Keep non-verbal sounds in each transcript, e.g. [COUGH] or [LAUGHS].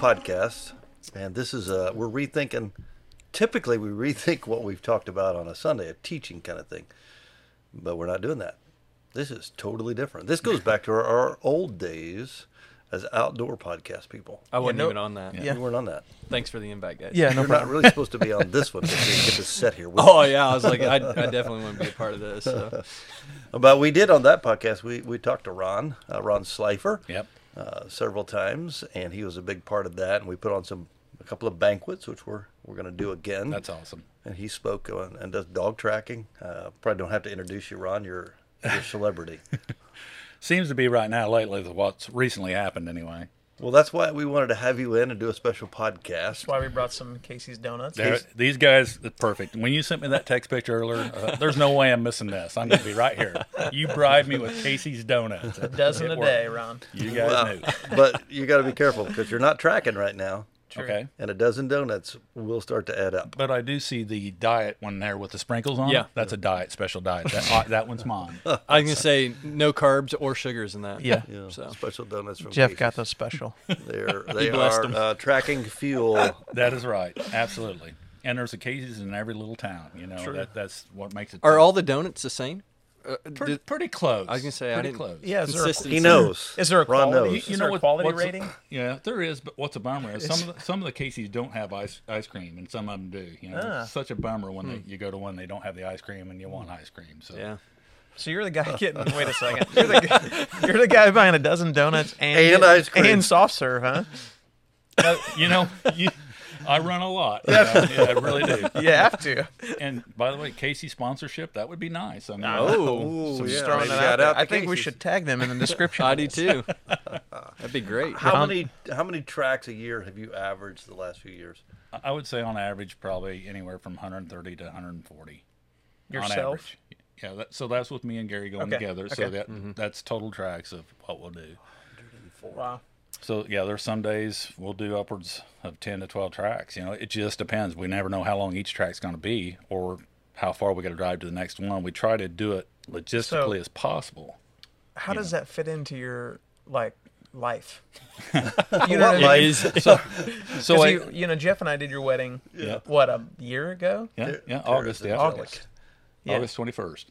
Rethink podcast, and this is uh we're rethinking. Typically, we rethink what we've talked about on a Sunday, a teaching kind of thing, but we're not doing that. This is totally different. This goes back to our, our old days as outdoor podcast people. I wasn't no- even on that. Yeah. You weren't on that. Thanks for the invite, guys. Yeah, no You're not problem. really supposed to be on this one because you get to sit here with [LAUGHS] Oh yeah, I was like, I, I [LAUGHS] definitely want to be a part of this. So. But we did on that podcast. We we talked to Ron, uh, Ron Slifer, Yep. Uh, several times, and he was a big part of that. And we put on some a couple of banquets, which we're we're going to do again. That's awesome. and he spoke on, and does dog tracking. Uh, probably don't have to introduce you, Ron. You're you're a celebrity. [LAUGHS] Seems to be right now lately with what's recently happened anyway. Well, that's why we wanted to have you in and do a special podcast. That's why we brought some Casey's donuts. They're- these guys, are perfect. When you sent me that text picture earlier, uh, there's no way I'm missing this. I'm going to be right here. You bribed me with Casey's Donuts. a dozen It a worked. day, Ron. You guys Well, knew. but you got to be careful because you're not tracking right now, True. Okay. and a dozen donuts will start to add up. But I do see the diet one there with the sprinkles on. Yeah. That's a diet, special diet. That, uh, that one's mine. [LAUGHS] I was gonna say no carbs or sugars in that. Yeah. Yeah, So. special donuts from Jeff Casey's. got those special. [LAUGHS] They're [LAUGHS] they are uh, tracking fuel. That is right. Absolutely. And there's occasions in every little town. You know, that, that's what makes it. Are all the donuts the same? Uh, pretty, did- pretty close? I was gonna say, I pretty didn't- close. Yeah, is there, a, Consistency. He knows. is there a Ron quality? knows. Is there a quality what's- rating? Yeah, there is. But what's a bummer is [LAUGHS] some of the, some of the Casey's don't have ice ice cream, and some of them do. You know, Ah. it's such a bummer when they, you go to one they don't have the ice cream, and you want ice cream. So yeah. So you're the guy [LAUGHS] getting. Wait a second. You're the guy, you're the guy buying a dozen donuts and, And ice cream. and soft serve, huh? you know, you, I run a lot. Yeah, yeah, I really do. [LAUGHS] You have to. And by the way, Casey sponsorship that would be nice. I mean, Oh, [LAUGHS] So yeah, throwing that shout out out I think we should tag them in the [LAUGHS] description. I do too. That'd be great. How Ron- many how many tracks a year have you averaged the last few years? I- I would say on average probably anywhere from 130 to 140. On Yourself? average. Yeah, that, so that's with me and Gary going Okay, together. So okay. that mm-hmm. that's total tracks of what we'll do. Wow. So yeah, there's some days we'll do upwards of 10 to 12 tracks. You know, it just depends. We never know how long each track's going to be or how far we got to drive to the next one. We try to do it logistically So- as possible. How does that fit into your like life? You [LAUGHS] You know what I mean? life? Is- [LAUGHS] So 'Cause I, you, you know, Jeff and I did your wedding. Yeah. What a year ago. yeah, Tara- yeah, August, yeah. August, Yeah. August 21st.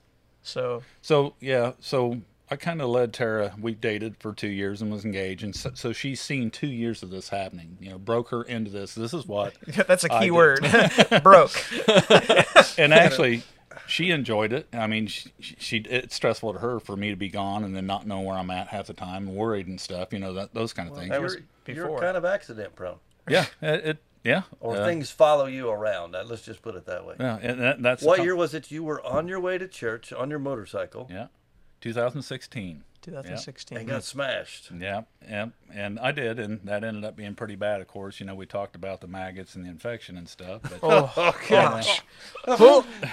So So yeah, so I kind of led Tara. We dated for two years and was engaged, and so, so she's seen two years of this happening. You know, broke her into this. This is what, [LAUGHS] that's a key did. word. [LAUGHS] Broke. [LAUGHS] and actually, she enjoyed it. I mean, she, she it's stressful to her for me to be gone and then not know where I'm at half the time, and worried and stuff. You know, that those kind of things. you're, you're kind of accident prone, yeah, it, it yeah, or uh, things follow you around. Uh, Let's just put it that way. Yeah, and that, that's What com- year was it? You were on your way to church on your motorcycle Yeah, 2016. 2016. and got smashed. Yeah, yeah, and I did, and that ended up being pretty bad. Of course, you know, we talked about the maggots and the infection and stuff. But [LAUGHS] Oh, [LAUGHS] Oh gosh!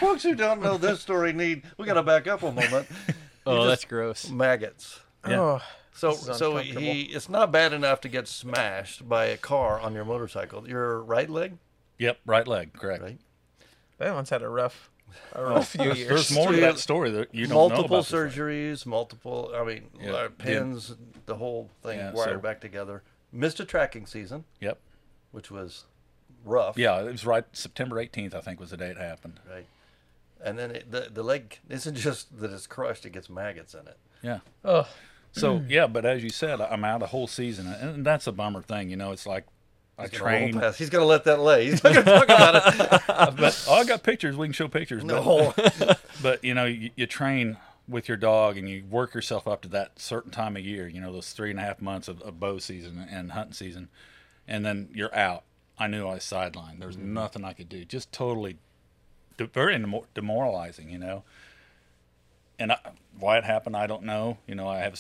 Folks who don't know this story need we got to back up a moment. [LAUGHS] oh, just- that's gross. Maggots. Yeah. oh. So so he it's not bad enough to get smashed by a car on your motorcycle. Your right leg, yep, right leg, correct. right? That one's had a rough, a rough few years. There's more to that story that you don't know multiple about. this surgeries, multiple. I mean, Yeah, uh, yeah. pins, the whole thing Yeah, wired so- back together. Missed a tracking season, Yep. which was rough. Yeah, it was right. September 18th, I think, was the day it happened. Right. And then it, the the leg isn't just that it's crushed; it gets maggots in it. Yeah. Oh, So yeah, but as you said, I'm out a whole season, and that's a bummer thing. You know, it's like I He's gonna train, He's gonna let that lay. He's not gonna talk about it. [LAUGHS] but oh, I got pictures. We can show pictures. but- No. [LAUGHS] but you know you, you train with your dog and you work yourself up to that certain time of year you know those three and a half months of, of bow season and hunting season and then you're out i knew i was sidelined there's mm-hmm. nothing i could do just totally de- very demoralizing you know and I, why it happened i don't know you know i have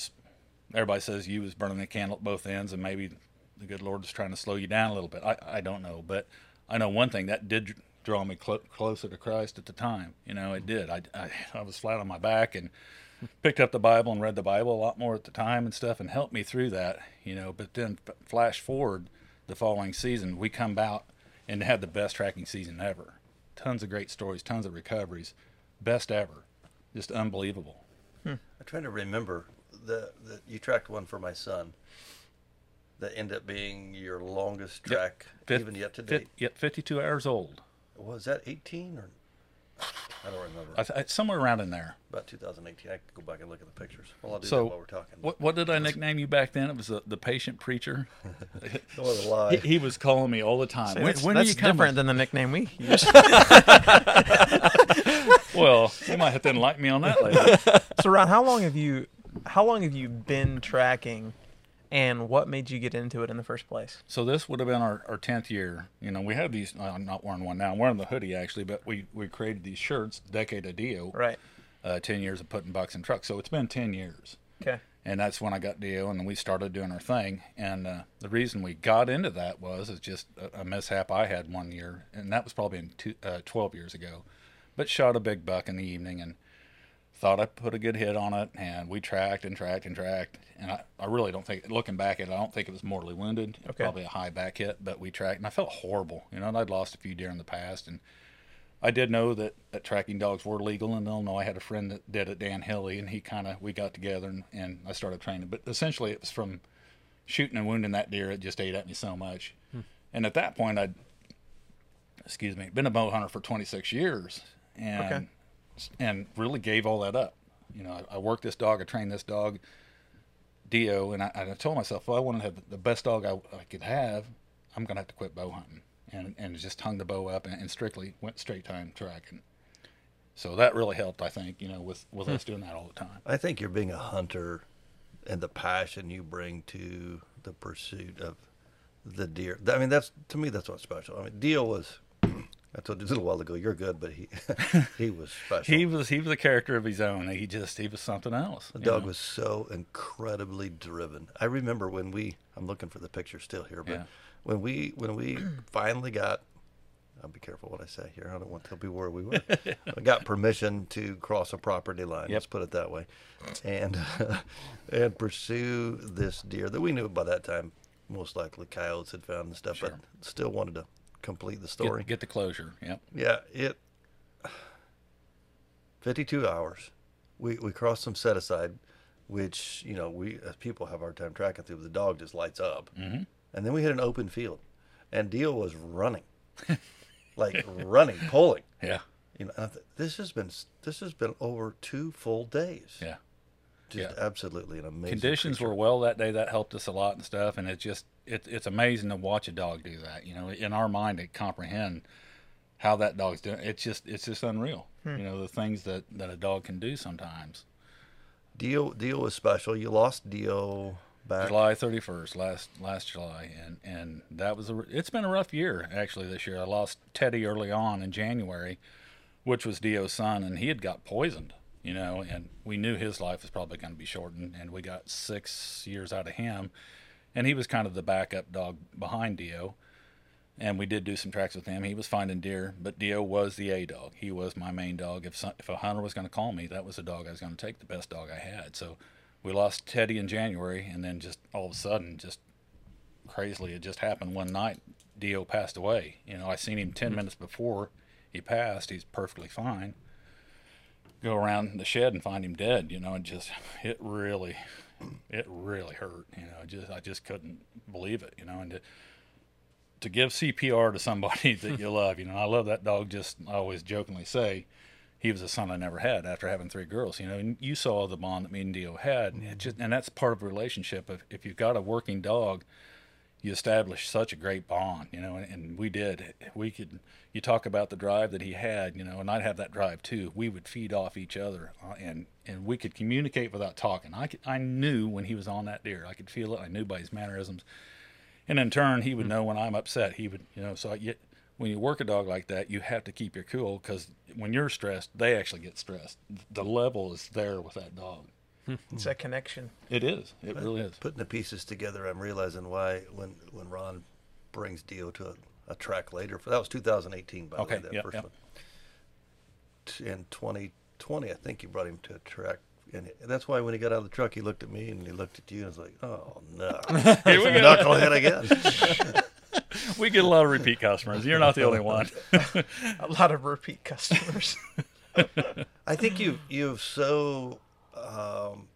everybody says you was burning the candle at both ends and maybe the good lord is trying to slow you down a little bit. I, I don't know but i know one thing that did draw me clo- closer to christ at the time you know it did. I, I, I was flat on my back and [LAUGHS] picked up the bible and read the bible a lot more at the time and stuff and helped me through that you know but then f- flash forward the following season we come out and had the best tracking season ever. Tons of great stories tons of recoveries best ever just unbelievable. Hmm. I'm trying to remember the, the you tracked one for my son. That end up being your longest track Fif- even yet to fif- date. yet 52 hours old. Was that 18 or I don't remember. I th- somewhere around in there. About 2018. I could go back and look at the pictures. Well, I'll do So that while we're talking. What what did I nickname you back then? It was the, the patient preacher. Don't want to lie. He, he was calling me all the time. See, when that's when that's are you different than the nickname we [LAUGHS] use. [LAUGHS] Well, you might have to enlighten me on that later. so, Ron, how long have you how long have you been tracking, and what made you get into it in the first place? So this would have been our, our 10th year. You know, we have these, I'm not wearing one now, I'm wearing the hoodie actually, but we, we created these shirts, Decade of Dio, Right. uh, 10 years of putting bucks in trucks. So it's been 10 years. Okay. And that's when I got Dio and then we started doing our thing. And uh, the reason we got into that was is just a, a mishap I had one year. And that was probably in two, uh, 12 years ago. But shot a big buck in the evening and thought I put a good hit on it, and we tracked and tracked and tracked. And I, I really don't think, looking back at it, I don't think it was mortally wounded. It was Okay. Probably a high back hit, but we tracked, and I felt horrible. You know, and I'd lost a few deer in the past, and I did know that, that tracking dogs were legal in Illinois. I had a friend that did it, Dan Hilly, and he kind of we got together and, and I started training. But essentially, it was from shooting and wounding that deer. It just ate at me so much, hmm. and at that point, I'd excuse me, been a bow hunter for 26 years, and Okay. And really gave all that up. You know, I, I worked this dog, I trained this dog, Dio, and I, and I told myself, if I want to have the best dog I, I could have, I'm gonna have to quit bow hunting, and and just hung the bow up and, and strictly went straight time tracking. So that really helped, I think, you know, with with us hmm. doing that all the time. I think you're being a hunter and the passion you bring to the pursuit of the deer. I mean, that's to me, that's what's special. I mean, Dio was. I told you a little while ago, you're good, but he [LAUGHS] he was [LAUGHS] special. He was he was a character of his own. He just he was something else. the dog know. was so incredibly driven. I remember when we. I'm looking for the picture still here, but Yeah. when we when we [CLEARS THROAT] finally got. I'll be careful what I say here. I don't want to tell people where we were. [LAUGHS] we got permission to cross a property line. Yep. Let's put it that way, and and pursue this deer that we knew by that time most likely coyotes had found and stuff, Sure. but still wanted to complete the story. get, get the closure. Yep. Yeah, it. 52 hours. We we crossed some set aside, which you know we as people have a hard time tracking through. The dog just lights up, mm-hmm. and then we hit an open field, and Dio was running, [LAUGHS] like running, pulling. Yeah. You know, th- this has been this has been over two full days. Yeah. just yeah. absolutely an amazing. conditions were well that day that helped us a lot and stuff and it just it, it's amazing to watch a dog do that you know in our mind to comprehend how that dog's doing it's just it's just unreal hmm. you know the things that that a dog can do sometimes Dio Dio was special. You lost Dio back. july 31st last last july and and that was a. It's been a rough year actually this year i lost teddy early on in january which was dio's son and he had got poisoned you know and we knew his life was probably going to be shortened and we got six years out of him and he was kind of the backup dog behind dio. And we did do some tracks with him. He was finding deer but dio was the a dog. He was my main dog. If, some, if a hunter was going to call me that was the dog i was going to take the best dog i had. So we lost teddy in january and then just all of a sudden just crazily it just happened. One night dio passed away. You know i seen him 10 mm-hmm. minutes before he passed. He's perfectly fine. Go around the shed and find him dead you know and just it really it really hurt you know just i just couldn't believe it you know and to, to give cpr to somebody [LAUGHS] that you [LAUGHS] love you know i love that dog just i always jokingly say he was a son I never had after having three girls. You know, and you saw the bond that me and Dio had, and it mm-hmm. just and that's part of a relationship. If if you've got a working dog, you establish such a great bond. You know, and, and we did. We could. You talk about the drive that he had. You know, and I'd have that drive too. We would feed off each other, uh, and and we could communicate without talking. I could, I knew when he was on that deer. I could feel it. I knew by his mannerisms, and in turn, he would know when I'm upset. He would, you know. So I, when you work a dog like that, you have to keep your cool because when you're stressed, they actually get stressed. The level is there with that dog. It's that connection. It is. It really is. Putting the pieces together, I'm realizing why when when Ron brings Dio to a, a track later. For that was 2018, by Okay, the way, that yeah, first yeah. one. In 2020, I think you brought him to a track, and that's why when he got out of the truck, he looked at me and he looked at you and was like, "Oh no, [LAUGHS] Here we go. knucklehead again." [LAUGHS] We get a lot of repeat customers. You're not the only one. [LAUGHS] A lot of repeat customers. I think you you've so um,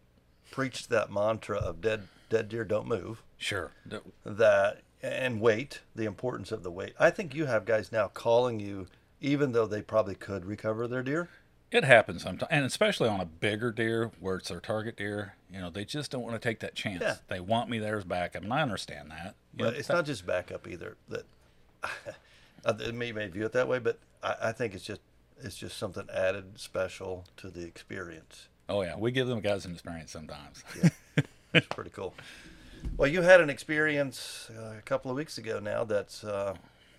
preached that mantra of dead dead deer don't move. Sure. Th- That and wait, the importance of the wait. I think you have guys now calling you, even though they probably could recover their deer. It happens sometimes, and especially on a bigger deer where it's their target deer. You know, they just don't want to take that chance. Yeah. They want me there as backup, and I understand that. You But know, it's not just backup either. That [LAUGHS] uh, me may view it that way, but I, I think it's just it's just something added special to the experience. Oh yeah, we give them guys an experience sometimes. [LAUGHS] It's pretty cool. Well, you had an experience uh, a couple of weeks ago now that's uh,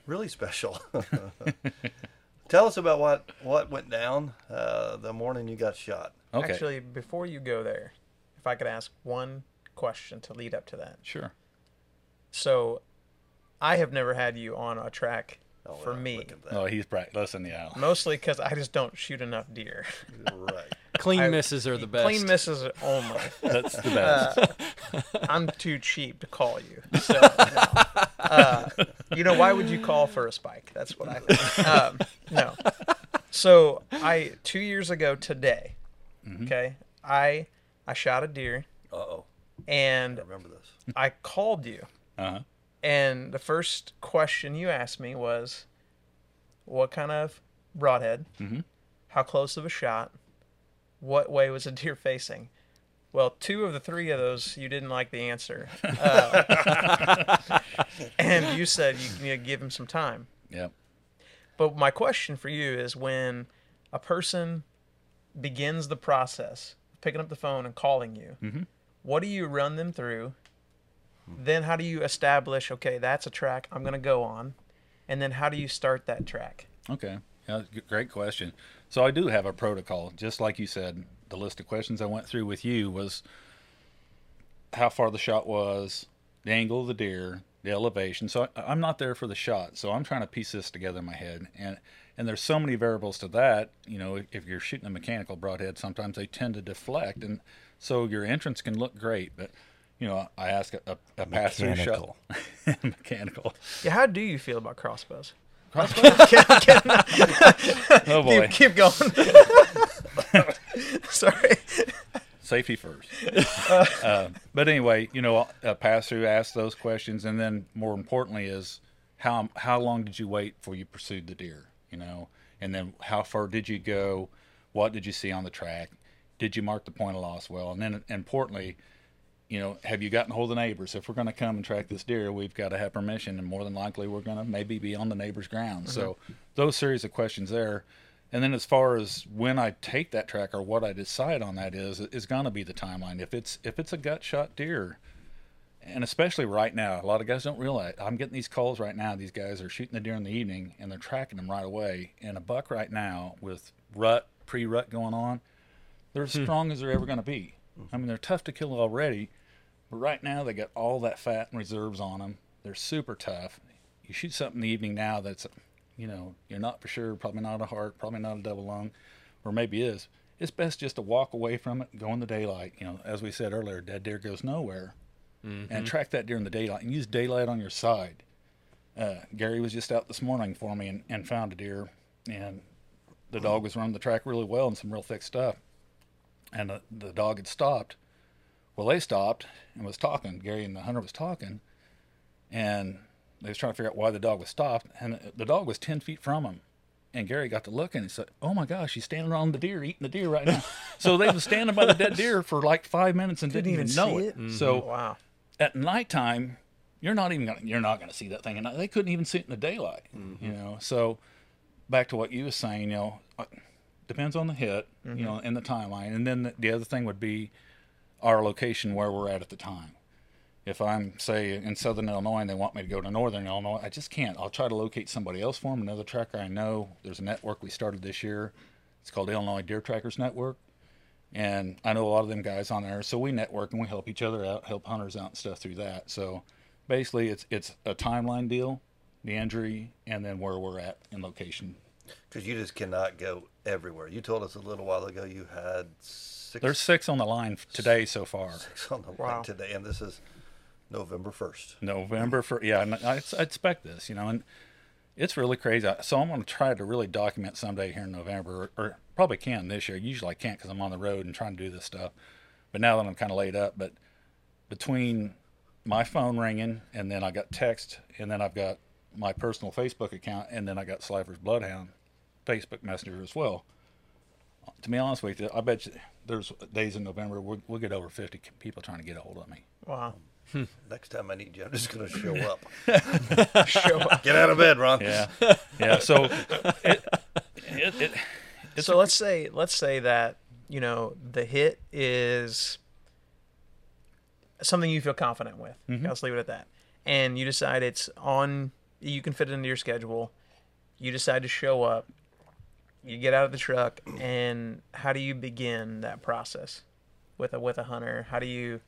really special. [LAUGHS] Tell us about what what went down uh, the morning you got shot. Okay. Actually, before you go there, if I could ask one question to lead up to that. sure. So, I have never had you on a track Oh, for well, me, look at that. Oh, he's bright. Listen, yeah. mostly because I just don't shoot enough deer. right. [LAUGHS] Clean I- misses are the best. Clean misses are only. [LAUGHS] That's the best. [LAUGHS] I'm too cheap to call you. So, no. uh, you know, why would you call for a spike? That's what I think. Um, no. So I two years ago today, okay, I I shot a deer Uh oh. and I remember this. I called you, Uh-huh. And the first question you asked me was, "What kind of broadhead? Mhm. How close of a shot? What way was the deer facing?" Well, two of the three of those you didn't like the answer, [LAUGHS] uh, and you said you, you give him some time. Yep. But my question for you is when a person begins the process picking up the phone and calling you, Mhm. what do you run them through? Then how do you establish, okay, that's a track I'm going to go on? And then how do you start that track? Okay. Yeah, great question. So I do have a protocol, just like you said. The list of questions I went through with you was how far the shot was, the angle of the deer, the elevation. So I, I'm not there for the shot. So I'm trying to piece this together in my head, and and there's so many variables to that. You know, if, if you're shooting a mechanical broadhead, sometimes they tend to deflect, and so your entrance can look great, but you know, I ask a, a, a pass through shot. Mechanical. [LAUGHS] mechanical. Yeah, how do you feel about crossbows? [LAUGHS] [LAUGHS] Oh boy. Keep, keep going. Sorry. safety first. uh, but anyway, you know, a pass through ask those questions, and then more importantly is how how long did you wait before you pursued the deer? You know, and then how far did you go? What did you see on the track? Did you mark the point of loss well? And then importantly, you know, have you gotten hold of the neighbors? If we're going to come and track this deer, we've got to have permission, and more than likely, we're going to maybe be on the neighbor's ground. So, mm-hmm. those series of questions there. And then as far as when I take that track or what I decide on that is is going to be the timeline. If it's if it's a gut shot deer, and especially right now, a lot of guys don't realize I'm getting these calls right now. These guys are shooting the deer in the evening and they're tracking them right away. And a buck right now with rut pre rut going on, they're as hmm. strong as they're ever going to be. I mean, they're tough to kill already, but right now they got all that fat and reserves on them. They're super tough. You shoot something in the evening now that's, you know, you're not for sure, probably not a heart, probably not a double lung, or maybe is. It's best just to walk away from it, go in the daylight. You know, as we said earlier, dead deer goes nowhere, and track that deer in the daylight and use daylight on your side. Uh, Gary was just out this morning for me and, and found a deer, and the dog was running the track really well and some real thick stuff, and the, the dog had stopped. Well, they stopped and was talking. Gary and the hunter was talking, and they was trying to figure out why the dog was stopped, and the dog was ten feet from him. And Gary got to looking and he said, "Oh my gosh, he's standing on the deer, eating the deer right now." [LAUGHS] so they was standing by the dead deer for like five minutes and didn't, Didn't even even know see it. it? So Wow. at nighttime, you're not even gonna you're not gonna see that thing, and they couldn't even see it in the daylight. Mm-hmm. You know, so back to what you was saying, you know, uh, depends on the hit, Mm-hmm. you know, and the timeline, and then the, the other thing would be our location where we're at at the time. If I'm say in Southern Illinois and they want me to go to Northern Illinois, I just can't. I'll try to locate somebody else for them, another tracker I know. There's a network we started this year. It's called Illinois Deer Trackers Network and I know a lot of them guys on there. So we network and we help each other out, help hunters out and stuff through that. So basically, it's it's a timeline deal, the injury, and then where we're at in location. Because you just cannot go everywhere. You told us a little while ago you had six, There's six on the line today so far. six on the Wow. line today, and this is November 1st. November for yeah, and I, I expect this, you know, and it's really crazy. So I'm going to try to really document someday here in November, or, or probably can this year. Usually I can't because I'm on the road and trying to do this stuff. But now that I'm kind of laid up, but between my phone ringing and then I got text and then I've got my personal Facebook account and then I got Slifer's Bloodhound Facebook Messenger as well. To be honest with you, I bet you there's days in November we'll, we'll get over 50 people trying to get a hold of me. Wow. Next time I need you, I'm just going to show [LAUGHS] up. Show up. Get out of bed, Ron. Yeah, yeah. So it, it, it, it's so let's say let's say that you know the hit is something you feel confident with. Mm-hmm. Let's leave it at that. And you decide it's on. You can fit it into your schedule. You decide to show up. You get out of the truck, and how do you begin that process with a with a hunter? How do you?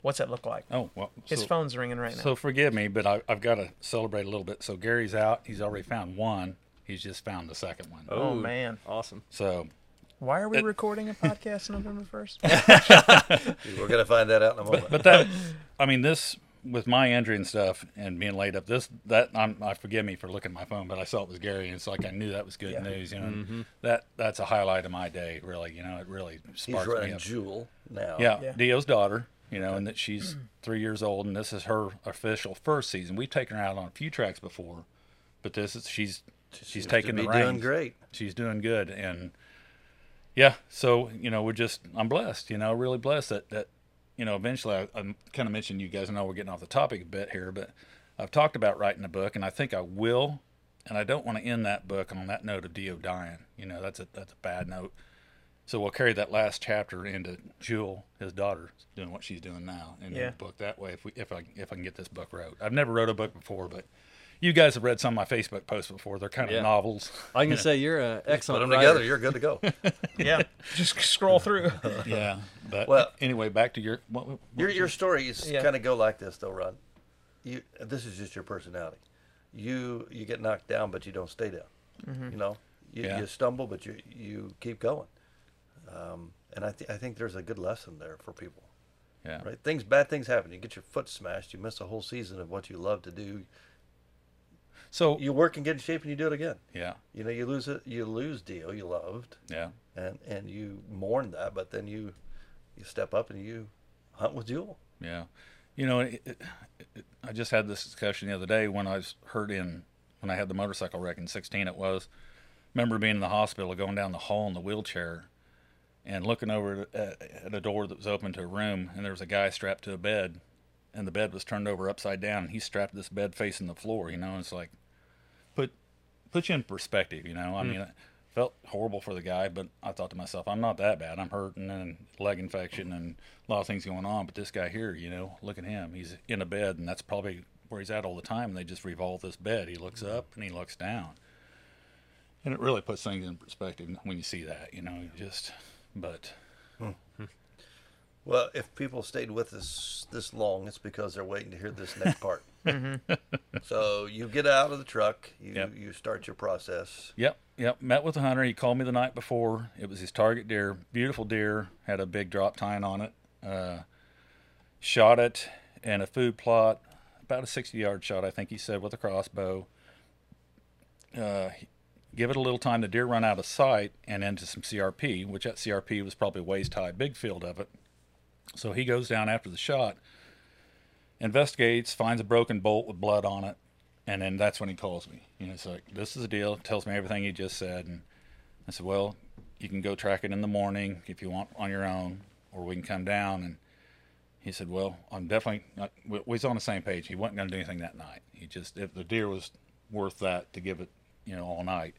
What's that look like? oh well. His so- phone's ringing right now. So forgive me, but I, I've got to celebrate a little bit. So Gary's out. He's already found one. He's just found the second one. oh, oh man, Awesome. So why are we It- recording a podcast November first? [LAUGHS] [LAUGHS] We're going to find that out in a moment. but that I mean this with my injury and stuff and being laid up. This that I'm, I forgive me for looking at my phone, but I saw it was Gary, and it's like I knew that was good Yeah. news. You know, and mm-hmm. that that's a highlight of my day. Really, you know, it really He's sparks me running up. Jewel now. Yeah, Yeah. Dio's daughter, you know, and that she's three years old, and this is her official first season. We've taken her out on a few tracks before, but this is she's she's taking to the be doing great. She's doing good, and yeah, so you know, we're just I'm blessed, you know, really blessed that that you know, eventually I, I kind of mentioned you guys. I know we're getting off the topic a bit here, but I've talked about writing a book, and I think I will. And I don't want to end that book on that note of Dio dying. You know, that's a that's a bad note. So we'll carry that last chapter into Jewel, his daughter, doing what she's doing now, in Yeah. the book that way. If we if I if I can get this book wrote, I've never wrote a book before, but you guys have read some of my Facebook posts before. They're kind of Yeah. novels. I can [LAUGHS] say you're an excellent. Put excellent them writer. together, you're good to go. [LAUGHS] yeah, just scroll through. [LAUGHS] yeah, but Well- anyway, back to your what, what Your your stories Yeah. kind of go like this, though, Ron. You this is just your personality. You you get knocked down, but you don't stay down. You know, you, Yeah. you stumble, but you you keep going. Um, and I th- I think there's a good lesson there for people. yeah. Right? Things bad things happen. You get your foot smashed. You miss a whole season of what you love to do. So You work and get in shape, and you do it again. yeah, You know, you lose it. You lose Dio you loved, yeah, and and you mourn that, but then you you step up and you hunt with Jewel. yeah. You know, it, it, it, I just had this discussion the other day when I was hurt in when I had the motorcycle wreck in '16. It was. Remember being in the hospital, going down the hall in the wheelchair, and looking over at, at a door that was open to a room, and there was a guy strapped to a bed, and the bed was turned over upside down, and he strapped this bed facing the floor. You know, it's like put you in perspective. You know, I hmm. mean, I felt horrible for the guy, but I thought to myself, I'm not that bad. I'm hurting and leg infection and a lot of things going on. But this guy here, you know, look at him. He's in a bed, and that's probably where he's at all the time. And they just revolve this bed. He looks up and he looks down, and it really puts things in perspective when you see that. You know, you just but hmm. Well, if people stayed with us this long, it's because they're waiting to hear this next [LAUGHS] part. so you get out of the truck, you Yep. you start your process. Yep, yep. Met with the hunter. He called me the night before. It was his target deer, beautiful deer, had a big drop tine on it. Uh, shot it in a food plot, about a 60 yard shot, I think he said, with a crossbow. Uh, give it a little time. The deer run out of sight and into some CRP, which at CRP was probably waist high, big field of it. So he goes down after the shot, investigates, finds a broken bolt with blood on it, and then that's when he calls me. You know, it's like, this is the deal. Tells me everything he just said. And I said, well, you can go track it in the morning if you want on your own, or we can come down. And he said, well, I'm definitely not, we was on the same page. He wasn't going to do anything that night. He just, if the deer was worth that to give it, you know, all night.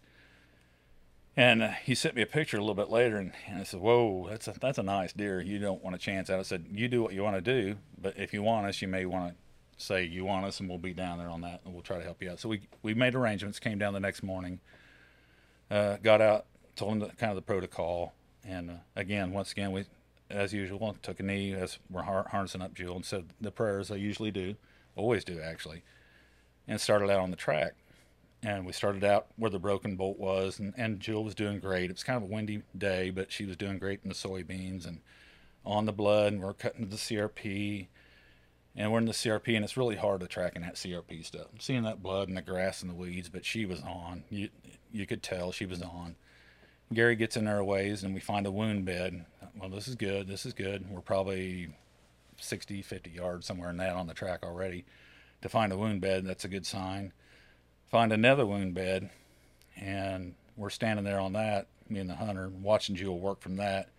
And uh, he sent me a picture a little bit later, and, and I said, "Whoa, that's a that's a nice deer. You don't want a chance at." it." I said, "You do what you want to do, but if you want us, you may want to say you want us, and we'll be down there on that, and we'll try to help you out." So we we made arrangements. Came down the next morning. Uh, got out, told him the, kind of the protocol, and uh, again, once again, we, as usual, took a knee as we're har- harnessing up Jewel and said the prayers I usually do, always do actually, and started out on the track and we started out where the broken bolt was and, and Jewel was doing great. It was kind of a windy day, but she was doing great in the soybeans and on the blood and we're cutting the CRP and we're in the CRP and it's really hard to track in that CRP stuff. Seeing that blood and the grass and the weeds, but she was on. You you could tell she was on. Gary gets in our ways and we find a wound bed. Well, this is good. This is good. We're probably 60, 50 yards somewhere in that on the track already. To find a wound bed, that's a good sign. Find another wound bed, and we're standing there on that, me and the hunter, watching Jewel work from that.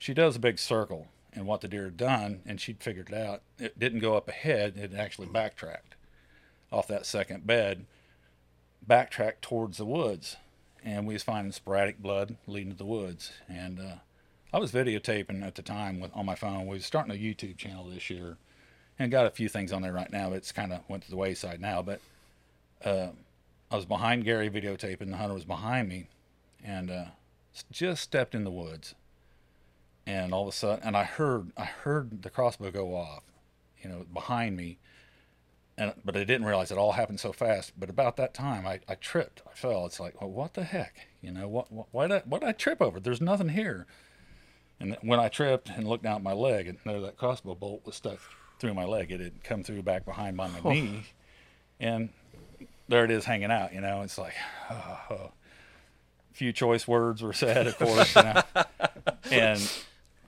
She does a big circle and what the deer had done, and she'd figured it out. It didn't go up ahead, it actually backtracked off that second bed, backtracked towards the woods. And we was finding sporadic blood leading to the woods. And uh, I was videotaping at the time with, on my phone. We was starting a YouTube channel this year and got a few things on there right now. It's kind of went to the wayside now, but uh, I was behind Gary videotaping. The hunter was behind me, and uh, just stepped in the woods. And all of a sudden, and I heard I heard the crossbow go off, you know, behind me. And but I didn't realize it all happened so fast. But about that time, I, I tripped. I fell. It's like, well, what the heck? You know, what, what why did I, what did I trip over? There's nothing here. And when I tripped and looked down at my leg, and there that crossbow bolt was stuck through my leg. It had come through back behind by my knee, and there it is hanging out. You know, it's like, oh, oh. few choice words were said, of course, you know, [LAUGHS] and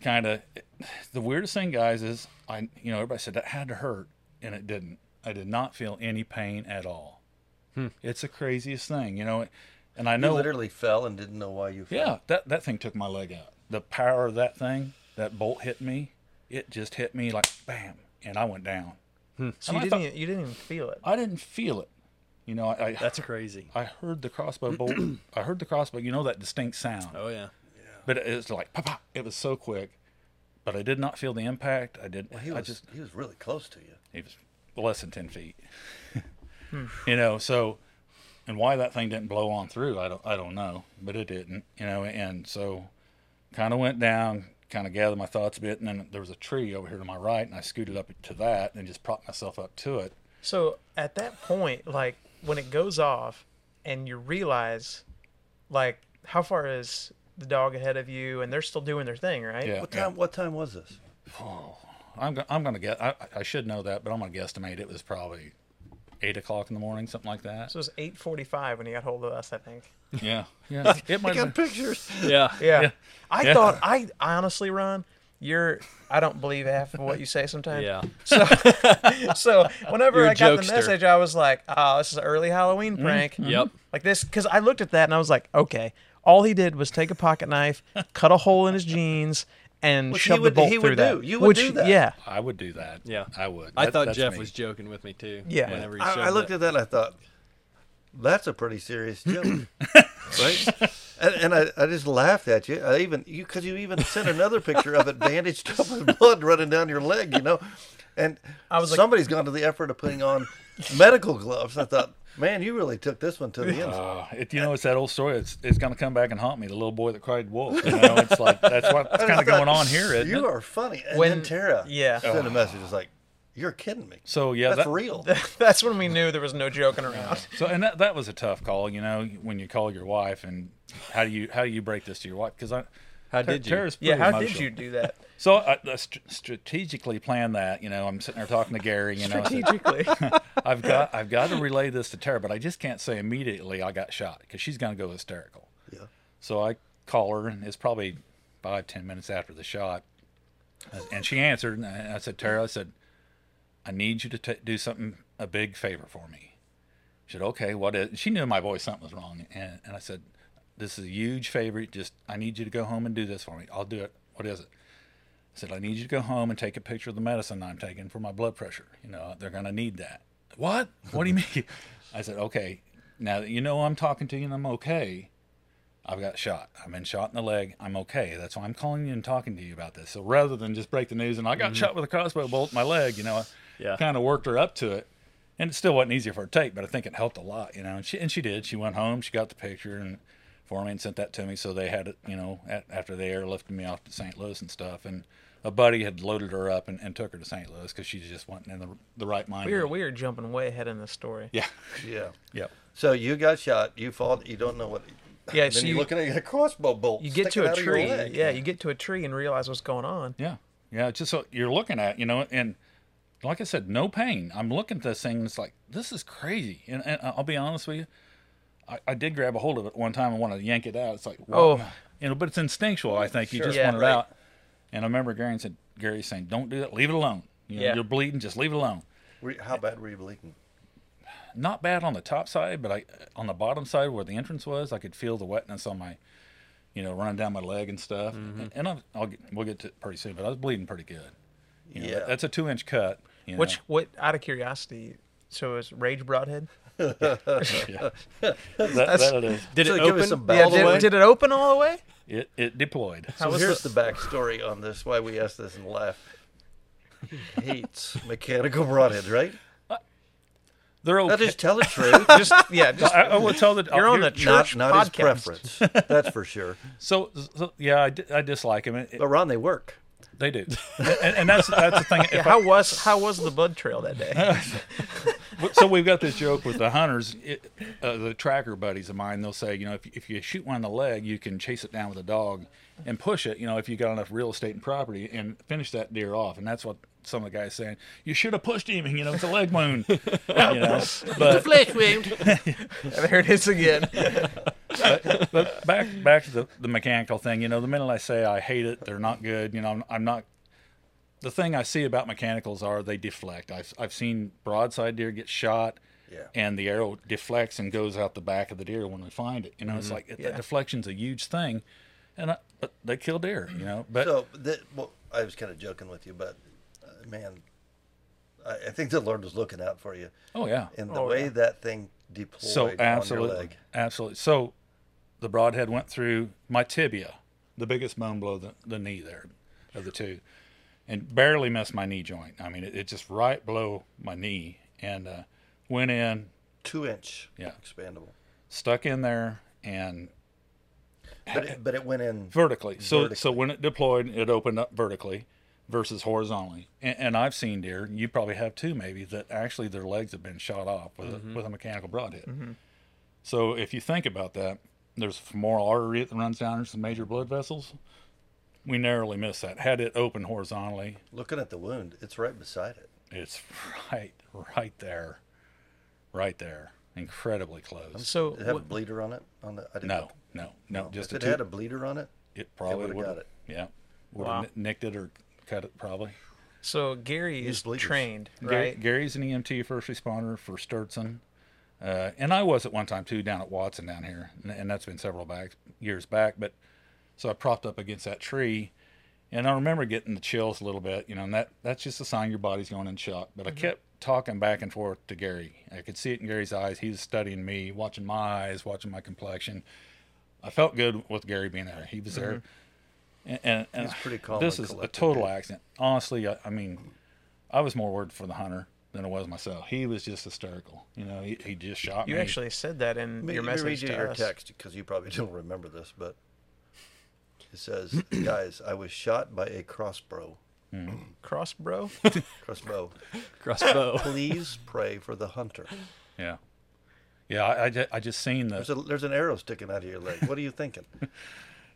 kind of the weirdest thing, guys, is I, you know, everybody said that had to hurt, and it didn't. I did not feel any pain at all. Hmm. It's the craziest thing, you know, and I You know literally fell and didn't know why you fell. yeah, that that thing took my leg out. The power of that thing, that bolt hit me. It just hit me like bam, and I went down. Hmm. So And you I didn't thought- even, you didn't even feel it. I didn't feel it. You know, I I, That's crazy. I heard the crossbow bolt. [CLEARS THROAT] I heard the crossbow. You know that distinct sound, Oh yeah. but it was like pop, pop. It was so quick, but I did not feel the impact. I did. Well, he I was just he was really close to you. he was less than 10 feet [LAUGHS] hmm. you know so and why that thing didn't blow on through i don't i don't know but it didn't you know and so kind of went down kind of gathered my thoughts a bit and then there was a tree over here to my right and i scooted up to that and just propped myself up to it So at that point, like when it goes off, and you realize, like, how far is the dog ahead of you, and they're still doing their thing, right? yeah, What yeah. time? What time was this? Oh, i'm, go- I'm gonna get I, I should know that but i'm gonna guesstimate it was probably eight o'clock in the morning something like that So it was eight forty-five when he got hold of us, I think. yeah yeah [LAUGHS] it might I have got been pictures. Yeah. Yeah. Yeah. I Yeah. thought I honestly, Ron, you're I don't believe half of what you say sometimes. Yeah. [LAUGHS] So so whenever You're a I got the message, I was like, oh, this is an early Halloween mm-hmm. prank. Mm-hmm. Yep. Like this, because I looked at that and I was like, okay, all he did was take a pocket knife, cut a hole in his jeans, and Which he shove would- the bolt he through would that. do. You would Which, do that. Yeah. i would do that Yeah. i would I That- thought Jeff me. was joking with me too. Yeah. Whenever he I, showed I looked that. at that and I thought, that's a pretty serious joke, [CLEARS THROAT] right? And, and I, I just laughed at you. I even you because you even sent another picture of it bandaged up with blood running down your leg, you know. And I was like- somebody's gone to the effort of putting on medical gloves. I thought, man, you really took this one to the end. Uh, it, you know, it's that old story. It's it's going to come back and haunt me. The little boy that cried wolf. You know, it's like that's what's [LAUGHS] I kind of going on here, isn't You it? are funny. And When- then Tara yeah. sent a message. It's like, you're kidding me. So yeah, That's that, real. [LAUGHS] That's when we knew there was no joking around. so and that that was a tough call. You know, when you call your wife and how do you how do you break this to your wife? Because I How Tara- did you? Tara's Yeah. How emotional. did you do that? [LAUGHS] So I, I st- strategically planned that. You know, I'm sitting there talking to Gary. You know, I said, Strategically. [LAUGHS] I've got I've got to relay this to Tara, but I just can't say immediately I got shot because she's going to go hysterical. Yeah. So I call her, and it's probably five ten minutes after the shot, uh, and she answered, and I said, Tara, I said, I need you to t- do something a big favor for me. She said, okay, what is? She knew in my voice something was wrong, and, and I said, this is a huge favor. Just I need you to go home and do this for me. I'll do it. What is it? I said, I need you to go home and take a picture of the medicine I'm taking for my blood pressure. You know, they're going to need that. What? What do you mean? [LAUGHS] I said, okay, now that you know I'm talking to you and I'm okay, I've got shot. I've been shot in the leg. I'm okay. That's why I'm calling you and talking to you about this. So rather than just break the news and I got mm-hmm. shot with a crossbow bolt in my leg, you know, Yeah. kind of worked her up to it. And it still wasn't easy for her to take, but I think it helped a lot, you know. And she and she did. She went home. She got the picture and for me and sent that to me. So they had it, you know, at, after they airlifted me off to St. Louis and stuff. And a buddy had loaded her up and, and took her to St. Louis because she just wasn't in the the right mind. we were we were jumping way ahead in the story. yeah, [LAUGHS] Yeah. yep. So you got shot. You fall. You don't know what. [CLEARS THROAT] Yeah, Then so you're you- looking at a crossbow bolt. You get to a out of your tree. Yeah, you get to a tree and realize what's going on. Yeah, yeah. Just so you're looking at, you know, and like I said, no pain. I'm looking at this thing. And it's like this is crazy. And, and uh, I'll be honest with you, I, I did grab a hold of it one time and want to yank it out. It's like, Oh. oh, you know, but it's instinctual. I think you just Yeah, want it right. out. And I remember Gary said, Gary saying, "Don't do that. Leave it alone. You know, Yeah. You're bleeding. Just leave it alone." Were you- how bad were you bleeding? Not bad on the top side, but I on the bottom side where the entrance was, I could feel the wetness on my, you know, running down my leg and stuff. Mm-hmm. And, and I'll, I'll get, we'll get to it pretty soon, but I was bleeding pretty good. You know, Yeah. that's a two inch cut. You know. Which, what, out of curiosity, so is Rage Broadhead? Yeah. [LAUGHS] that, that it is. Did So it open some Yeah, All the way? did it open all the way? It it deployed. How So was here's the- the backstory on this. Why we asked this and laugh. He hates mechanical broadheads, right? They're Now okay. just tell the [LAUGHS] truth. Just, yeah, just, I, I will tell the you're on the church not not his podcast. preference. That's for sure. [LAUGHS] So, so yeah, I, I dislike him. It, it- But Ron, they work. they do, and, and that's that's the thing. Yeah, If I- how was how was the blood trail that day? So we've got this joke with the hunters, it, uh, the tracker buddies of mine. They'll say, you know, if if you shoot one in the leg, you can chase it down with a dog and push it. You know, if you got enough real estate and property, and finish that deer off. And that's what some of the guys saying. You should have pushed him. You know, it's a leg wound. [LAUGHS] you know, but Flesh wound. [LAUGHS] there it is again. but back back to the, the mechanical thing. You know, the minute I say I hate it, they're not good. You know, I'm, I'm not. The thing I see about mechanicals are they deflect. I've I've seen broadside deer get shot, Yeah. and the arrow deflects and goes out the back of the deer when we find it. You know, it's like Yeah. that deflection's a huge thing, and I, but they kill deer. You know, but So, that, well, I was kind of joking with you, but uh, man, I, I think the Lord was looking out for you. oh yeah, And the Oh, way yeah. that thing deployed so on your absolutely, leg. absolutely. So the broadhead went through my tibia, the biggest bone below the, the knee there of the two, and barely missed my knee joint. I mean, it, it just right below my knee and uh, went in, Two inch Yeah. expandable. stuck in there, and But it, but it went in. vertically. So so when it deployed, it opened up vertically versus horizontally. And, and I've seen deer, you probably have too, maybe that actually their legs have been shot off with a, with a mechanical broadhead. So if you think about that, there's a femoral artery that runs down into some major blood vessels. We narrowly missed that. Had it open horizontally, Looking at the wound, it's right beside it. it's right, right there, right there, incredibly close. So Did it have a what- bleeder on it? On the, I didn't No, look. no, no, just if a it two- had a bleeder on it, it probably would've got it. Yeah, would Wow. have nicked it or cut it probably. so Gary Use is bleeders. trained, Gary, right? Gary's an EMT first responder for Sturtson. Uh, and I was at one time too down at Watson down here, and, and that's been several back, years back. But so I propped up against that tree, and I remember getting the chills a little bit, you know, and that that's just a sign your body's going in shock. But I mm-hmm. kept talking back and forth to Gary. I could see it in Gary's eyes. He was studying me, watching my eyes, watching my complexion. I felt good with Gary being there. He was there, mm-hmm. and, and, and He's pretty calm This and is a total dude. accident. Honestly, I, I mean, I was more worried for the hunter than I was myself. He was just hysterical. You know, he, he just shot You me. You actually said that in Let me, your let me read message you to your us. text because you probably [LAUGHS] don't remember this, but it says, [CLEARS THROAT] "Guys, I was shot by a crossbow. Cross [CLEARS THROAT] bro. Crossbow. [LAUGHS] Crossbow. [LAUGHS] [LAUGHS] Please pray for the hunter. Yeah, yeah. I, I, just, I just seen There's a there's an arrow sticking out of your leg. What are you thinking?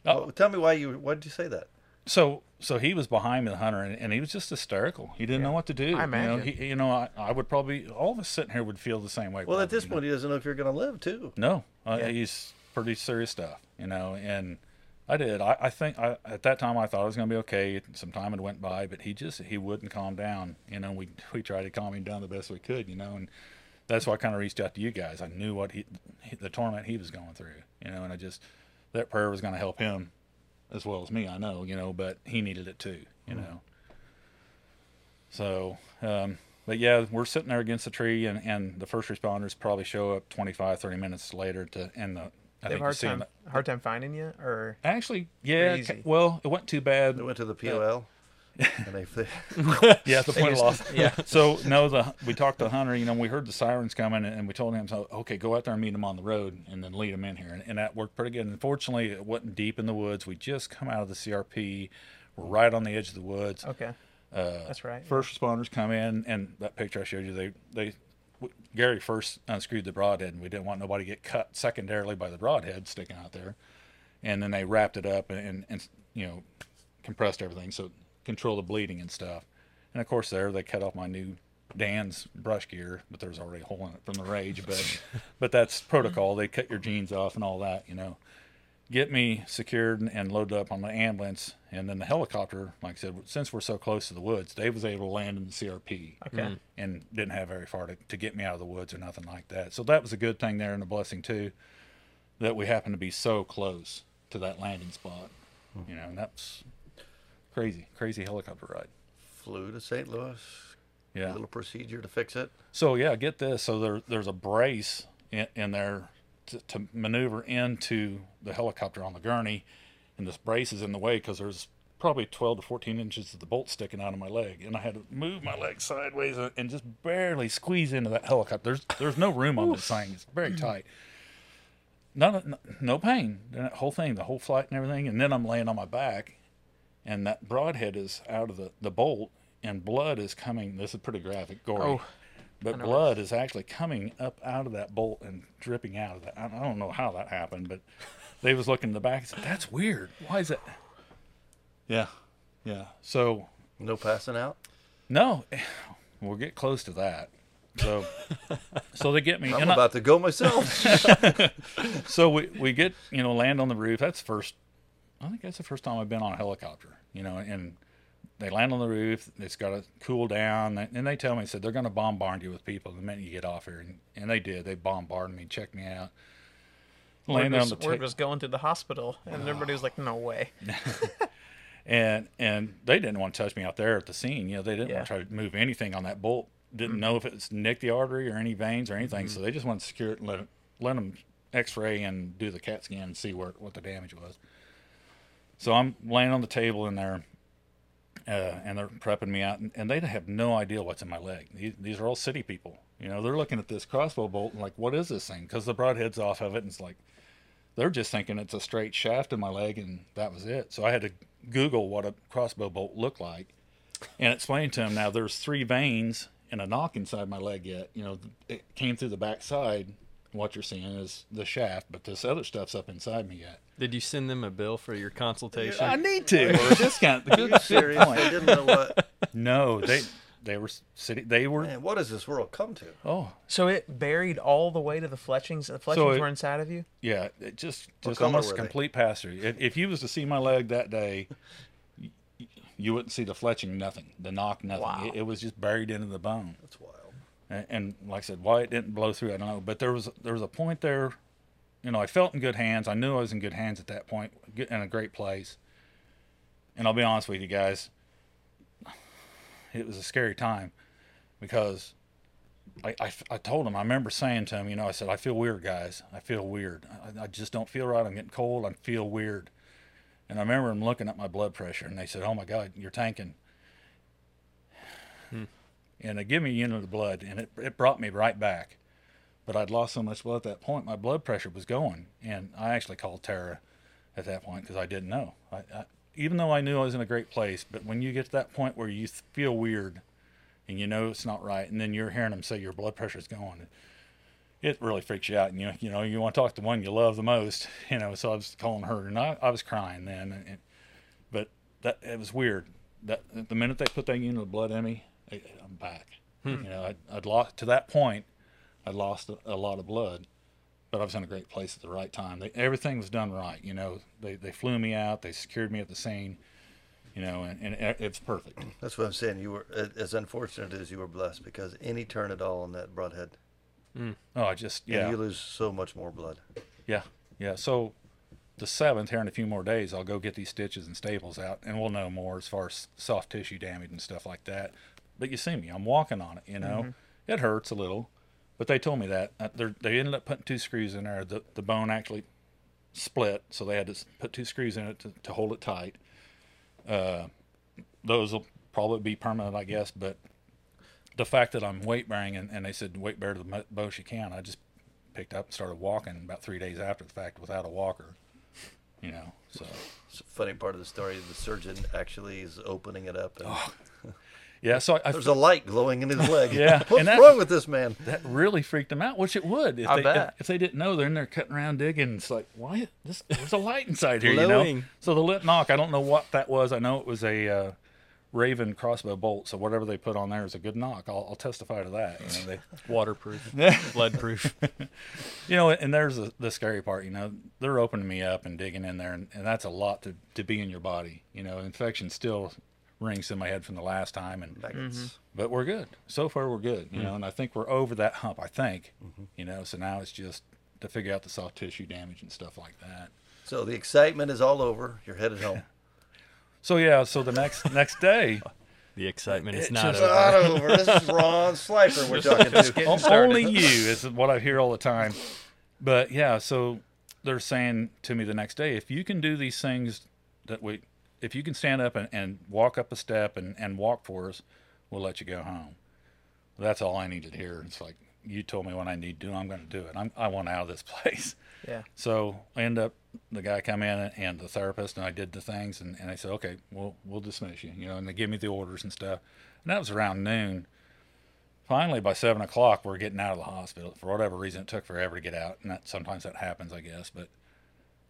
Oh. Well, tell me why you. Why did you say that? So so he was behind the hunter, and, and he was just hysterical. He didn't know what to do. I You know, imagine. he, you know I, I would probably all of us sitting here would feel the same way. Well, at this you know. point, he doesn't know if you're going to live too. No, uh, Yeah. he's pretty serious stuff, you know. And I did. I, I think I, at that time I thought it was going to be okay. Some time had went by, but he just he wouldn't calm down. You know, we we tried to calm him down the best we could, you know, and that's why I kind of reached out to you guys. I knew what he the torment he was going through, you know, and I just that prayer was going to help him as well as me. I know, you know, but he needed it too, you know. So, um, but yeah, we're sitting there against the tree, and, and the first responders probably show up 25, 30 minutes later to end the. I They have think hard see 'em- time hard time finding you, or Actually, yeah. Pretty ca- Well, it wasn't too bad. They went to the POL, [LAUGHS] and they, [LAUGHS] they Yeah, the point just- lost. yeah. So no, the we talked to Hunter. You know, we heard the sirens coming, and we told him, "So okay, go out there and meet him on the road, and then lead him in here." And, and that worked pretty good. And Unfortunately, it wasn't deep in the woods. We just come out of the CRP. We're right on the edge of the woods. okay, Uh, that's right. First responders come in, and that picture I showed you, they they w- Gary first unscrewed the broadhead, and we didn't want nobody to get cut secondarily by the broadhead sticking out there, and then they wrapped it up and, and, and you know compressed everything so control the bleeding and stuff, and of course there they cut off my new Dan's brush gear, but there's already a hole in it from the rage. But [LAUGHS] but that's protocol. They cut your jeans off and all that, you know. Get me secured and, and loaded up on the ambulance, and then the helicopter. Like I said, since we're so close to the woods, Dave was able to land in the CRP Okay. Mm. and didn't have very far to, to get me out of the woods or nothing like that. So that was a good thing there and a blessing too, that we happened to be so close to that landing spot. Hmm. You know, and that's crazy, crazy helicopter ride. Flew to St. Louis. Yeah. Little procedure to fix it. So yeah, get this. So there, there's a brace in, in there to, to maneuver into the helicopter on the gurney, and this brace is in the way because there's probably 12 to 14 inches of the bolt sticking out of my leg, and I had to move my leg sideways and- just barely squeeze into that helicopter. There's there's no room on this thing. It's very tight. None, no, no pain. The whole thing, the whole flight and everything, and then I'm laying on my back, and that broadhead is out of the, the bolt, and blood is coming. This is pretty graphic, gory. Oh, but blood is actually coming up out of that bolt and dripping out of that. I don't know how that happened, but they was looking in the back and said, "That's weird. Why is it? Yeah, yeah. So No passing out. no, [SIGHS] we'll get close to that. So, [LAUGHS] so they get me. I'm and I- about to go myself. [LAUGHS] so we, we get you know land on the roof that's first i think that's the first time i've been on a helicopter you know and they land on the roof it's got to cool down and they tell me said they're going to bombard you with people the minute you get off here and, and they did they bombarded me checked me out Word landed on was, the word ta- was going to the hospital, and everybody was like, "No way." [LAUGHS] and and they didn't want to touch me out there at the scene. You know they didn't Yeah. want to try to move anything on that bolt. Didn't know if it's nicked the artery or any veins or anything so they just wanted to secure it and let it, let them x-ray and do the cat scan and see where what the damage was. So i'm laying on the table in there uh, and they're prepping me out and, and they have no idea what's in my leg. These, these are all city people you know they're looking at this crossbow bolt and like what is this thing because the broadhead's off of it and it's like they're just thinking it's a straight shaft in my leg and that was it so i had to google what a crossbow bolt looked like and explain to them. now there's three vanes and a nock inside my leg yet you know it came through the back side what you're seeing is the shaft but this other stuff's up inside me yet Did you send them a bill for your consultation? i need to or a discount Are good you serious? point. They didn't know what. no they they were sitting. they were Man, what does this world come to? oh So it buried all the way to the fletchings. The fletchings it- were inside of you. Yeah, it just What just color almost were they? complete pass through. If, if you was to see my leg that day, y- y- you wouldn't see the fletching, nothing, the nock, nothing. Wow. It, it was just buried into the bone. That's wild. And, and like I said, why it didn't blow through, I don't know. But there was there was a point there, you know, I felt in good hands. I knew I was in good hands at that point, good- in a great place. And I'll be honest with you guys, it was a scary time because I, I, I told him, I remember saying to him, you know, I said, I feel weird, guys. I feel weird. I, I just don't feel right. I'm getting cold. I feel weird. And I remember him looking at my blood pressure and they said, oh my God, you're tanking. Hmm. And they give me a unit of blood and it, it brought me right back. But I'd lost so much blood at that point, my blood pressure was going. And I actually called Tara at that point because I didn't know. I, I, even though I knew I was in a great place, but when you get to that point where you feel weird and you know it's not right, and then you're hearing them say your blood pressure's going, it really freaks you out. And you you know you want to talk to the one you love the most, [LAUGHS] you know. So I was calling her, and I, I was crying then. And, but that it was weird. That the minute they put that unit of blood in me, I, I'm back. Hmm. You know, I'd, I'd lost to that point. I'd lost a, a lot of blood, but I was in a great place at the right time. They, everything was done right. You know, they they flew me out. They secured me at the scene. You know, and, and it's perfect. That's what I'm saying. You were as unfortunate as you were blessed because any turn at all on that broadhead, mm. Oh, I just yeah, yeah. you lose so much more blood. Yeah, yeah. So the seventh here in a few more days, I'll go get these stitches and staples out, and we'll know more as far as soft tissue damage and stuff like that. But you see me, I'm walking on it. You know, mm-hmm. it hurts a little, but they told me that uh, they ended up putting two screws in there. The the bone actually split, so they had to put two screws in it to, to hold it tight. Uh, those will probably be permanent, I guess. But the fact that I'm weight bearing, and, and they said weight bear to the mo- most you can, I just picked up and started walking about three days after the fact without a walker. You know, so a funny part of the story. The surgeon actually is opening it up, and [LAUGHS] yeah. So I, I there's a light glowing in his leg. [LAUGHS] Yeah, [LAUGHS] what's and that- wrong with this man? that really freaked them out, which it would. If I they bet. If, if they didn't know, they're in there cutting around digging. It's like, why? This, there's a light inside here, you know. So the lit nock, I don't know what that was. I know it was a uh, Ravin crossbow bolt, so whatever they put on there is a good nock. I'll, I'll testify to that. You know, they, [LAUGHS] Waterproof, lead proof. you know, and there's the, the scary part. You know, they're opening me up and digging in there, and, and that's a lot to, to be in your body. You know, infection still rings in my head from the last time, and Nuggets. Mm-hmm. but we're good so far. We're good. You know, mm-hmm. and I think we're over that hump. I think. Mm-hmm. You know, so now it's just to figure out the soft tissue damage and stuff like that. So the excitement is all over. You're headed home. [LAUGHS] So yeah, so the next next day, [LAUGHS] The excitement is not It's over. not over. [LAUGHS] This is Ron Slifer we're talking to. getting only you is what I hear all the time. But yeah, so they're saying to me the next day, if you can do these things that we, if you can stand up and, and walk up a step and, and walk for us, we'll let you go home. That's all I needed to hear. It's like you told me what I need to do. I'm going to do it. I'm, I want out of this [LAUGHS] place. Yeah. So I end up the guy come in and the therapist and I did the things and, and I said, okay, we'll we'll dismiss you, you know, and they give me the orders and stuff. And that was around noon. Finally, by seven o'clock, we're getting out of the hospital. For whatever reason, it took forever to get out, and that sometimes that happens, I guess. But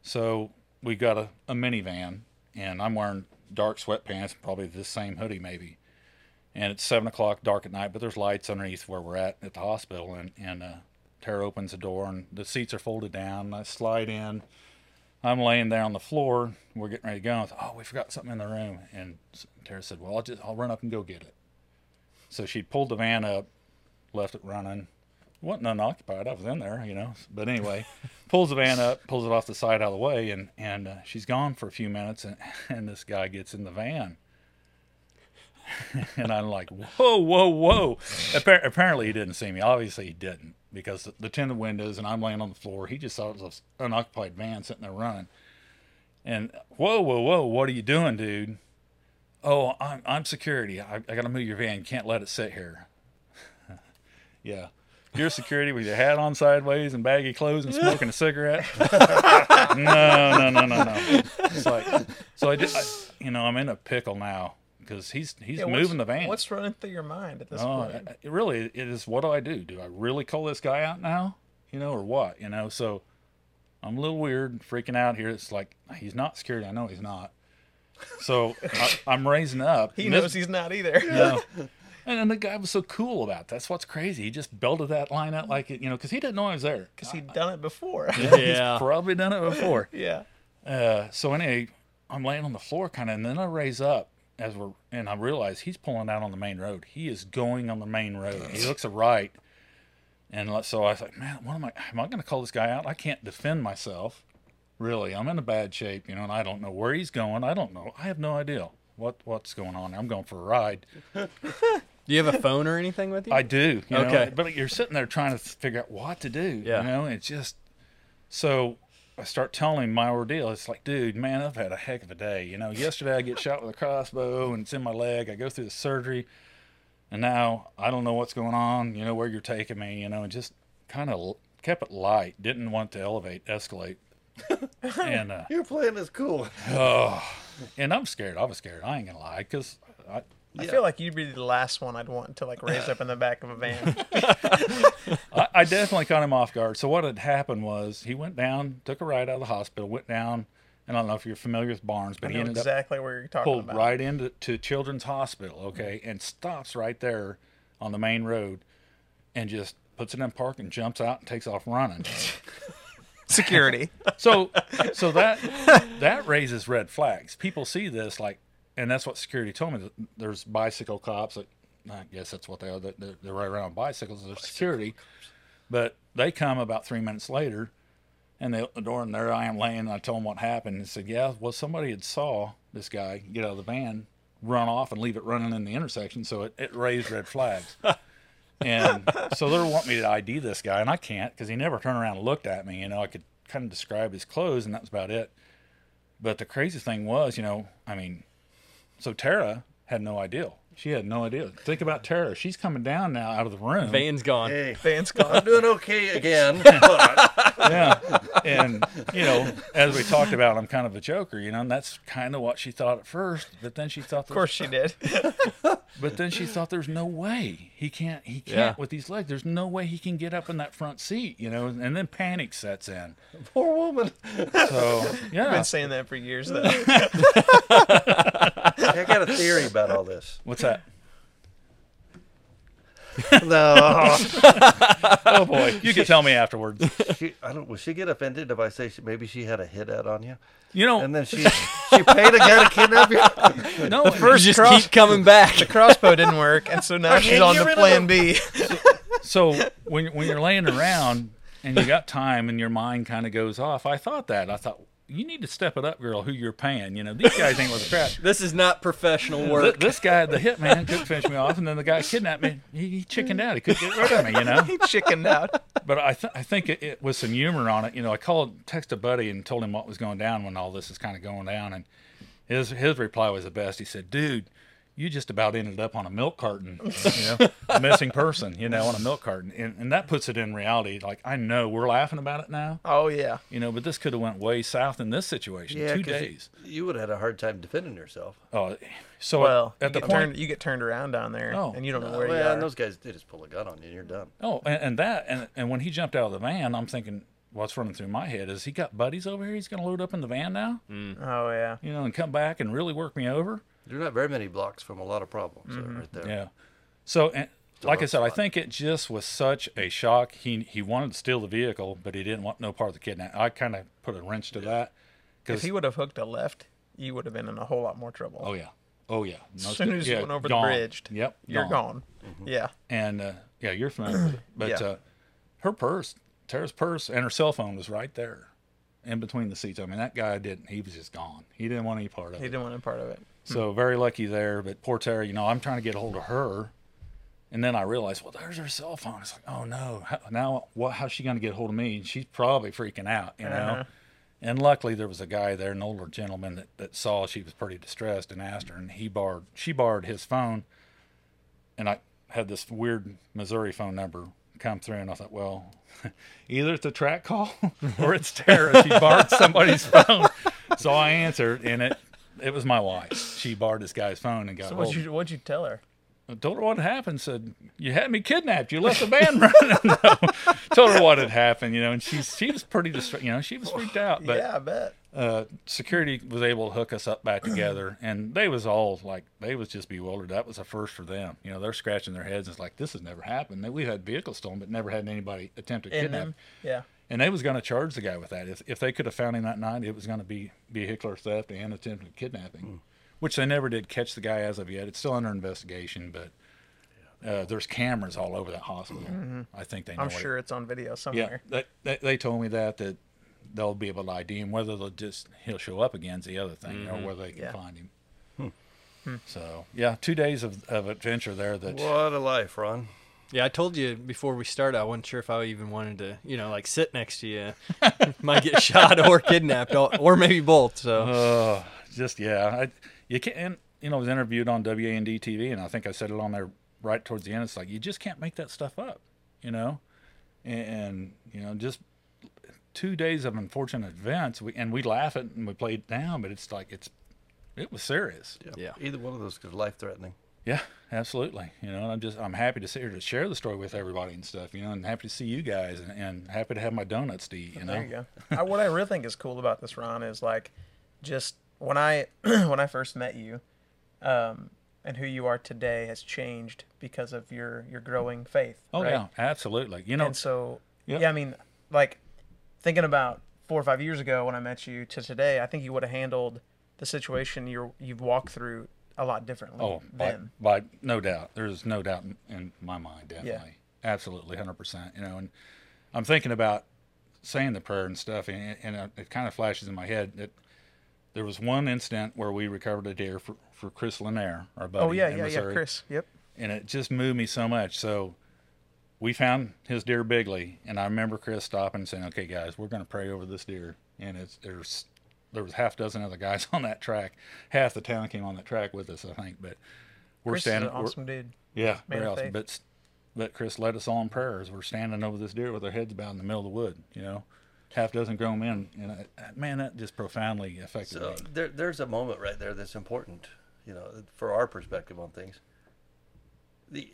so we got a, a minivan, and I'm wearing dark sweatpants, probably this same hoodie maybe. And it's seven o'clock, dark at night, but there's lights underneath where we're at at the hospital, and and uh, Tara opens the door, and the seats are folded down. I slide in. I'm laying there on the floor. We're getting ready to go. I thought, oh, we forgot something in the room. And Tara said, well, I'll just I'll run up and go get it. So she pulled the van up, left it running. Wasn't unoccupied. I was in there, you know. But anyway, pulls the van up, pulls it off the side out of the way, and and uh, she's gone for a few minutes, and [LAUGHS] and this guy gets in the van. [LAUGHS] and I'm like, whoa, whoa, whoa. Appar- apparently, he didn't see me. Obviously, he didn't because the, tinted windows and I'm laying on the floor. He just thought it was an unoccupied van sitting there running. And whoa, whoa, whoa, what are you doing, dude? Oh, I'm, I'm security. I, I got to move your van. Can't let it sit here. [LAUGHS] yeah. You're security with your hat on sideways and baggy clothes and smoking a cigarette. [LAUGHS] no, no, no, no, no. It's like, so I did, I, you know, I'm in a pickle now because he's he's Yeah, moving the van. What's running through your mind at this Oh, point? it really, it is. What do I do? Do I really call this guy out now? You know, or what? You know, so I'm a little weird, freaking out here. It's like he's not security. I know he's not. So I, I'm raising up. [LAUGHS] He this- knows he's not either. no. And then the guy was so cool about it. That's what's crazy. He just belted that line out like it, you know, because he didn't know I was there. Because he'd done it before. [LAUGHS] Yeah. He's probably done it before. [LAUGHS] yeah. Uh, so anyway, I'm laying on the floor kind of, and then I raise up as we're, and I realize he's pulling out on the main road. He is going on the main road. He looks right, and so I was like, man, what am I? Am I going to call this guy out? I can't defend myself. Really, I'm in a bad shape, you know, and I don't know where he's going. I don't know. I have no idea what what's going on. I'm going for a ride. [LAUGHS] Do you have a phone or anything with you? I do. You Okay. Know? But you're sitting there trying to figure out what to do. Yeah. You know, it's just so I start telling him my ordeal. It's like, dude, man, I've had a heck of a day. You know, yesterday I get shot with a crossbow and it's in my leg. I go through the surgery, and now I don't know what's going on. You know where you're taking me. You know, and just kind of kept it light. Didn't want to elevate, escalate. [LAUGHS] and uh, You're playing this cool. oh, and I'm scared. I was scared. I ain't gonna lie, because I, I feel like you'd be the last one I'd want to like raise up in the back of a van. [LAUGHS] I, I definitely caught him off guard. So what had happened was he went down, took a ride out of the hospital, went down, and I don't know if you're familiar with Barnes, I but he know ended exactly where you're up talking pulled about. right into to Children's Hospital, okay, and stops right there on the main road, and just puts it in park and jumps out and takes off running. [LAUGHS] Security. So, so that that raises red flags. People see this like, and that's what security told me. There's bicycle cops. That, I guess that's what they are. They're, they're right around bicycles. They're security, but they come about three minutes later, and they open the door, and there I am laying. And I told them what happened, and said, "Yeah, well, somebody had saw this guy get out of the van, run off, and leave it running in the intersection. So it, it raised red flags." [LAUGHS] And so they're wanting me to ID this guy, and I can't because he never turned around and looked at me. You know, I could kind of describe his clothes, and that's about it. But the crazy thing was, you know, I mean, so Tara had no idea. She had no idea. Think about Tara. She's coming down now out of the room. Van's gone. Hey, [LAUGHS] Van's gone. I'm doing okay again. [LAUGHS] but yeah. And, you know, as we talked [LAUGHS] about, I'm kind of a joker, you know, and that's kind of what she thought at first. But then she thought, Of course she did. but then she thought there's no way he can't, he can't Yeah. with these legs. There's no way he can get up in that front seat, you know, and then panic sets in. poor woman. So, yeah. I've been saying that for years though. I got a theory about all this. What's that? No, [LAUGHS] oh, oh boy, you can tell me afterwards. she, I don't. Will she get offended if I say she, maybe she had a hit out on you, You know, and then she she paid a guy to kidnap you? [LAUGHS] no, first just cross- keep coming back. The crossbow didn't work, and so now she's can't on get to rid of plan B. [LAUGHS] so when when you're laying around and you got time and your mind kind of goes off, I thought that. I thought you need to step it up, girl. Who you're paying? You know, these guys ain't worth a crap. [LAUGHS] This is not professional work. This guy, the hitman, couldn't finish me off, and then the guy kidnapped me. He, he chickened out. He couldn't get rid of me. You know. [LAUGHS] he chickened out. But I, th- I think it, it was some humor on it. You know, I called, texted a buddy and told him what was going down when all this is kind of going down, and his his reply was the best. He said, "Dude, you just about ended up on a milk carton, [LAUGHS] you know, a missing person, you know, on a milk carton, and, and that puts it in reality. Like I know we're laughing about it now, Oh yeah. you know, but this could have went way south in this situation. Yeah, Two 'cause days. You, you would have had a hard time defending yourself. Oh, so Well, at you the get point, turned, you get turned around down there, Oh. and you don't know Uh, where you well, are. and those guys they just pull a gun on you and you're done. Oh, and, and that, and and when he jumped out of the van, I'm thinking, what's running through my head is he got buddies over here. He's going to load up in the van now, oh yeah. you know, and come back and really work me over. You're not very many blocks from a lot of problems Mm-hmm. right there. Yeah. So, and, like I rough said, I think it just was such a shock. He he wanted to steal the vehicle, but he didn't want no part of the kidnap. I kind of put a wrench to that. If Because he would have hooked a left, you would have been in a whole lot more trouble. oh yeah, oh yeah. as No, soon as you went over gone. the bridge, Yep, you're gone. Yeah. And uh, yeah, you're familiar with it. But Yeah. uh, her purse, Tara's purse, and her cell phone was right there, in between the seats. I mean, that guy didn't. He was just gone. He didn't want any part of He it. He didn't want any part of it. So very lucky there. But poor Tara, you know, I'm trying to get a hold of her, and then I realized, well, there's her cell phone. It's like, oh no, how, now what? How's she going to get a hold of me? And she's probably freaking out, you know. Uh-huh. And luckily, there was a guy there, an older gentleman that, that saw she was pretty distressed and asked her, and he borrowed she borrowed his phone, and I had this weird Missouri phone number come through, and I thought, well, [LAUGHS] either it's a track call [LAUGHS] or it's Tara. She borrowed somebody's phone, so I answered, and it it was my wife. She borrowed this guy's phone and got So what'd you what'd you tell her? I told her what had happened. Said you had me kidnapped. You left the van running. [LAUGHS] no. Told her what had happened. You know, and she's she was pretty distraught. You know, she was freaked out. But yeah, I bet. uh, security was able to hook us up back together, [CLEARS THROAT] and they was all like they was just bewildered. That was a first for them. You know, they're scratching their heads. It's like this has never happened. We've had vehicles stolen, but never had anybody attempt to In kidnap. them. Yeah. And they was going to charge the guy with that. If if they could have found him that night, it was going to be vehicular theft and attempted kidnapping, hmm. which they never did catch the guy as of yet. It's still under investigation, but uh, there's cameras all over that hospital. Mm-hmm. I think they know. I'm what it- sure it's on video Yeah, somewhere. they, they, they told me that that they'll be able to ID him. Whether they'll just he'll show up again's the other thing, or mm-hmm. whether they can Yeah. find him. Hmm. Hmm. So yeah, two days of, of adventure there. That What a life, Ron. Yeah, I told you before we started, I wasn't sure if I even wanted to, you know, like sit next to you. [LAUGHS] Might get shot or kidnapped, or, or maybe both. So Uh, just yeah, I, you can't. You know, I was interviewed on WAND TV, and I think I said it on there right towards the end. It's like you just can't make that stuff up, you know, and, and you know, just two days of unfortunate events, we, and we laugh at it and we play it down, but it's like it's it was serious. Yeah. Either one of those is life threatening. Yeah, absolutely. You know, and I'm just I'm happy to sit here to share the story with everybody and stuff. You know, and happy to see you guys, and, and happy to have my donuts to eat. You know, There you go. I, what I really think is cool about this, Ron, is like just when I [CLEARS THROAT] when I first met you, um, and who you are today has changed because of your your growing faith. Oh right? yeah, absolutely. You know, And so, Yep. yeah, I mean, like thinking about four or five years ago when I met you to today, I think you would have handled the situation you're you've walked through a lot differently Oh, by, no doubt. There's no doubt in, in my mind, definitely. Absolutely, 100%. You know, and I'm thinking about saying the prayer and stuff, and, and it, kind of flashes in my head that there was one incident where we recovered a deer for, for Chris Lanier, our buddy Oh yeah, in yeah, yeah, Chris. Yep. and it just moved me so much. So we found his deer bigly, and I remember Chris stopping and saying, "Okay, guys, we're going to pray over this deer." And it's there's there was half dozen other guys [LAUGHS] on that track. Half the town came on that track with us, I think. But we're Chris is an standing. we're- awesome dude. yeah, Man very awesome. faith. But but Chris led us all in prayers. We're standing over this deer with our heads bowed in the middle of the wood. You know, half dozen grown men, and I, man, that just profoundly affected So me. there, there's a moment right there that's important, you know, for our perspective on things. The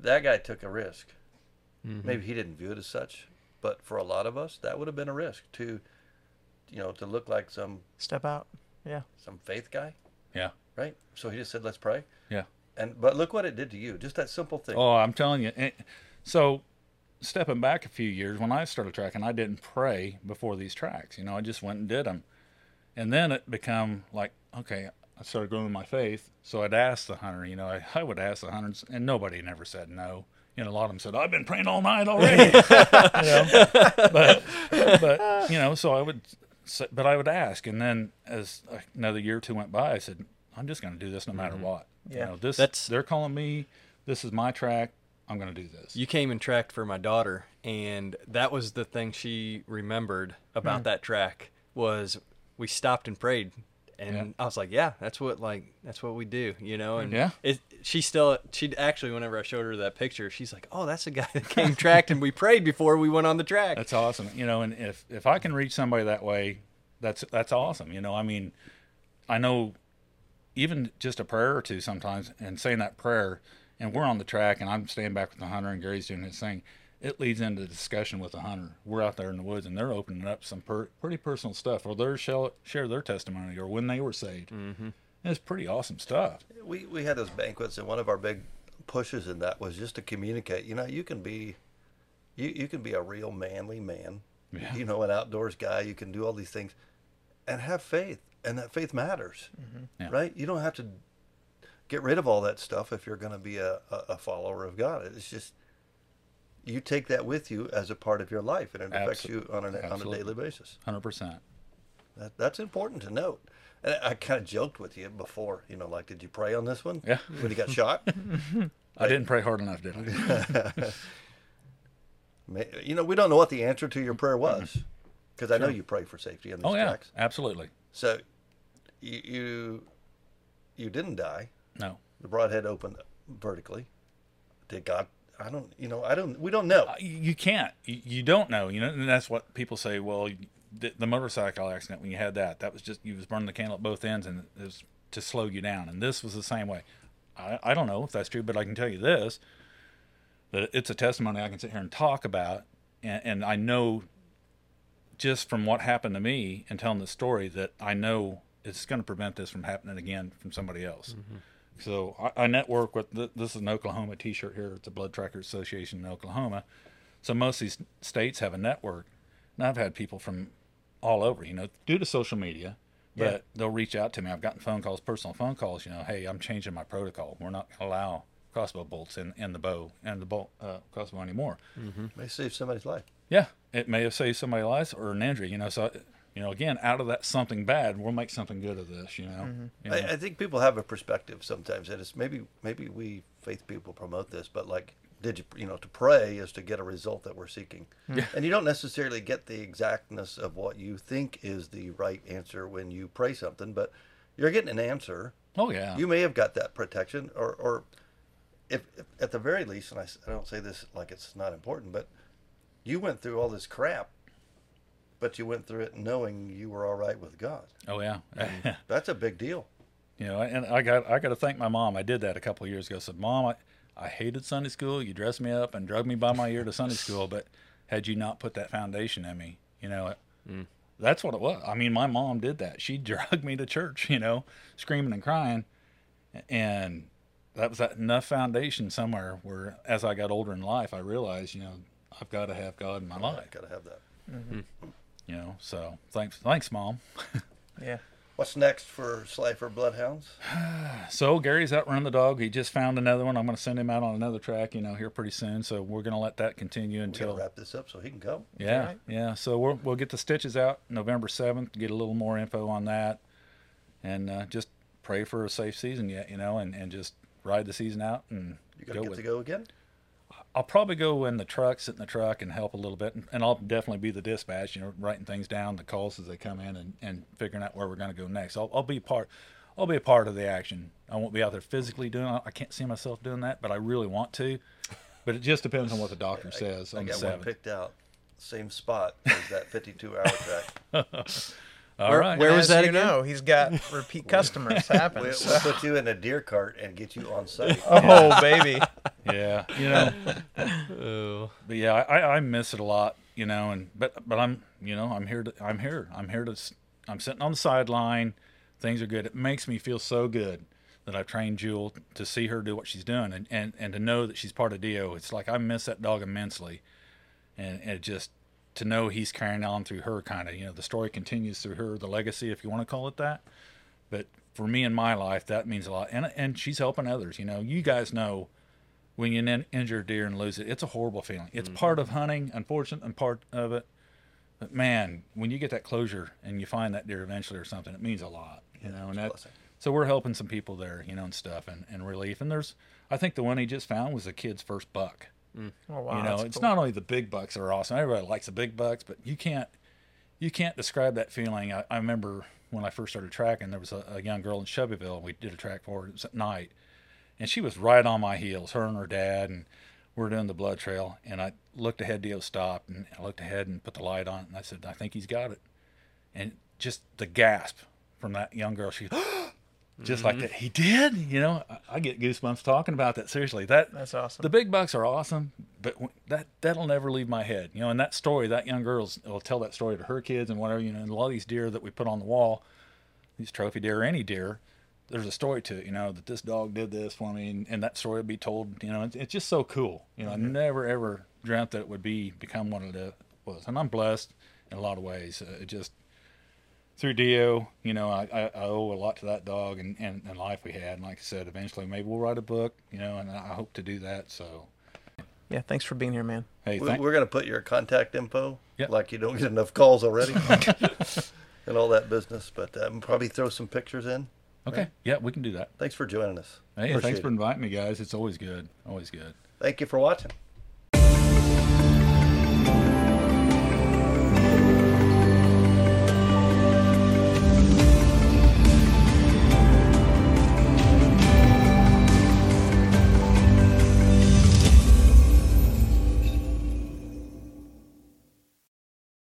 that guy took a risk. Mm-hmm. Maybe he didn't view it as such, but for a lot of us, that would have been a risk to, you know, to look like some Step out. Yeah. some faith guy. Yeah, right? So he just said, "Let's pray." Yeah. And but look what it did to you. Just that simple thing. Oh, I'm telling you. And so, stepping back a few years, when I started tracking, I didn't pray before these tracks. You know, I just went and did them, and then it become like, okay, I started growing my faith. So I'd ask the hunter. You know, I, I would ask the hunters, and nobody never said no. You know, a lot of them said, "I've been praying all night already." [LAUGHS] you know, but but you know, so I would, say, but I would ask, and then as another year or two went by, I said, "I'm just going to do this no matter mm-hmm. what." Yeah. You know, this That's- they're calling me. This is my track. I'm going to do this. You came and tracked for my daughter, and that was the thing she remembered about mm. that track was we stopped and prayed, and Yeah. I was like, yeah, that's what like that's what we do, you know. And Yeah. it, she still she actually whenever I showed her that picture, she's like, oh, that's the guy that came [LAUGHS] tracked, and we prayed before we went on the track. That's awesome. You know, and if if I can reach somebody that way, that's that's awesome. You know, I mean, I know even just a prayer or two sometimes, and saying that prayer, and we're on the track, and I'm staying back with the hunter, and Gary's doing his thing. It leads into the discussion with the hunter. We're out there in the woods, and they're opening up some per, pretty personal stuff, or they're share, share their testimony, or when they were saved. Mm-hmm. It's pretty awesome stuff. we we had those banquets, and one of our big pushes in that was just to communicate. You know, you can be, you you can be a real manly man. Yeah. You know, an outdoors guy. You can do all these things, and have faith, and that faith matters, Yeah. right? You don't have to get rid of all that stuff if you're going to be a, a, a follower of God. It's just you take that with you as a part of your life, and it affects you on, an, on a daily basis. Hundred percent. That, that's important to note. And I, I kind of joked with you before, you know, like, did you pray on this one? Yeah. When you got [LAUGHS] shot? I didn't pray hard enough, did I? [LAUGHS] You know, we don't know what the answer to your prayer was, mm-hmm. because I know you pray for safety on these oh yeah, tracks. absolutely. So, you, you you didn't die. No. The broadhead opened vertically. Did God? I don't. You know, I don't. We don't know. Uh, you you can't you, you don't know you know and that's what people say well the, the motorcycle accident when you had that that was just you was burning the candle at both ends and it was to slow you down and this was the same way i, I don't know if that's true but i can tell you this that it's a testimony i can sit here and talk about and, and i know just from what happened to me and telling the story that i know it's going to prevent this from happening again from somebody else so I, I network with th- this is an Oklahoma T-shirt here. It's a Blood Tracker Association in Oklahoma. So most of these states have a network, and I've had people from all over. You know, due to social media, but Yeah. they'll reach out to me. I've gotten phone calls, personal phone calls. You know, hey, I'm changing my protocol. We're not going to allow crossbow bolts in, in the bow and the bolt uh, crossbow anymore. May save somebody's life. Yeah, it may have saved somebody's life or an injury. You know, so you know, again, out of that something bad, we'll make something good of this. You know, mm-hmm. You know? I, I think people have a perspective sometimes, and it's maybe maybe we faith people promote this, but like, did you you know to pray is to get a result that we're seeking, hmm. yeah. and you don't necessarily get the exactness of what you think is the right answer when you pray something, but you're getting an answer. oh yeah, You may have got that protection, or or if, if at the very least, and I don't say this like it's not important, but you went through all this crap, but you went through it knowing you were all right with God. oh yeah. Mm-hmm. [LAUGHS] That's a big deal. You know, and I got I got to thank my mom. I did that a couple of years ago. I said, "Mom, I, I hated Sunday school. You dressed me up and drug me by my ear to Sunday school, but had you not put that foundation in me, you know, it, mm. that's what it was. I mean, my mom did that. She [LAUGHS] dragged me to church, you know, screaming and crying, and that was that enough foundation somewhere where, as I got older in life, I realized, you know, I've got to have God in my life. Got to have that. You know, so thanks, thanks, mom. Yeah. What's next for Slifer Bloodhounds? [SIGHS] So Gary's out running the dog. He just found another one. I'm going to send him out on another track, you know, here pretty soon. So we're going to let that continue We until wrap this up so he can go. yeah, Alright. yeah. So we'll we'll get the stitches out November 7th. Get a little more info on that, and uh, just pray for a safe season yet, you know, and, and just ride the season out and You got to get with to go again. I'll probably go in the truck, sit in the truck, and help a little bit, and, and I'll definitely be the dispatch. You know, writing things down, the calls as they come in, and, and figuring out where we're going to go next. I'll, I'll be part. I'll be a part of the action. I won't be out there physically doing. it. I can't see myself doing that, but I really want to. But it just depends on what the doctor [LAUGHS] says I on the got one seventh. picked out. Same spot as that 52 hour track. [LAUGHS] All Where- right. where- was that you again? know, he's got [LAUGHS] repeat customers happen. We'll, so- we'll put you in a deer cart and get you on site. Oh baby. Yeah, [LAUGHS] you know. But yeah, I, I miss it a lot, you know, and but but I'm you know I'm here to I'm here I'm here to s- I'm sitting on the sideline things are good. It makes me feel so good that I've trained Jewel to see her do what she's doing and, and, and to know that she's part of Dio. It's like I miss that dog immensely. And, and just to know he's carrying on through her kind of, you know, the story continues through her, the legacy, if you want to call it that. But for me in my life, that means a lot. And, and she's helping others. You know, you guys know when you in- injure a deer and lose it, it's a horrible feeling. It's mm-hmm. part of hunting, unfortunate, and part of it. But man, when you get that closure and you find that deer eventually or something, it means a lot. You know, and that, so we're helping some people there, you know, and stuff, and, and relief. And there's, I think the one he just found was a kid's first buck. Mm. Oh wow. you know, it's cool. not only the big bucks that are awesome. Everybody likes the big bucks, but you can't, you can't describe that feeling. I, I remember when I first started tracking, there was a, a young girl in Shelbyville. We did a track for her. It was at night, and she was right on my heels. Her and her dad, and we're doing the blood trail. And I looked ahead. Dio stopped, and I looked ahead and put the light on, and I said, "I think he's got it." And just the gasp from that young girl, she. [GASPS] Just like mm-hmm. that, he did. You know, I, I get goosebumps talking about that. Seriously, that That's awesome. the big bucks are awesome, but w- that that'll never leave my head. You know, and that story, that young girl will tell that story to her kids and whatever. You know, and a lot of these deer that we put on the wall, these trophy deer, or any deer, there's a story to it. You know, that this dog did this for me, and, and that story will be told. You know, it's, it's just so cool. You know, I never ever dreamt that it would be become what it was, and I'm blessed in a lot of ways. Uh, it just through Dio, you know, I, I, I owe a lot to that dog and, and, and life we had. And like I said, eventually maybe we'll write a book, you know, and I hope to do that. So, yeah. Thanks for being here, man. hey, We, thank, we're going to put your contact info, Yep. like you don't get enough calls already, [LAUGHS] and all that business. But um, probably throw some pictures in. Okay, yeah, we can do that. Thanks for joining us. Hey, Appreciate thanks for inviting me, guys. It's always good, always good. Thank you for watching.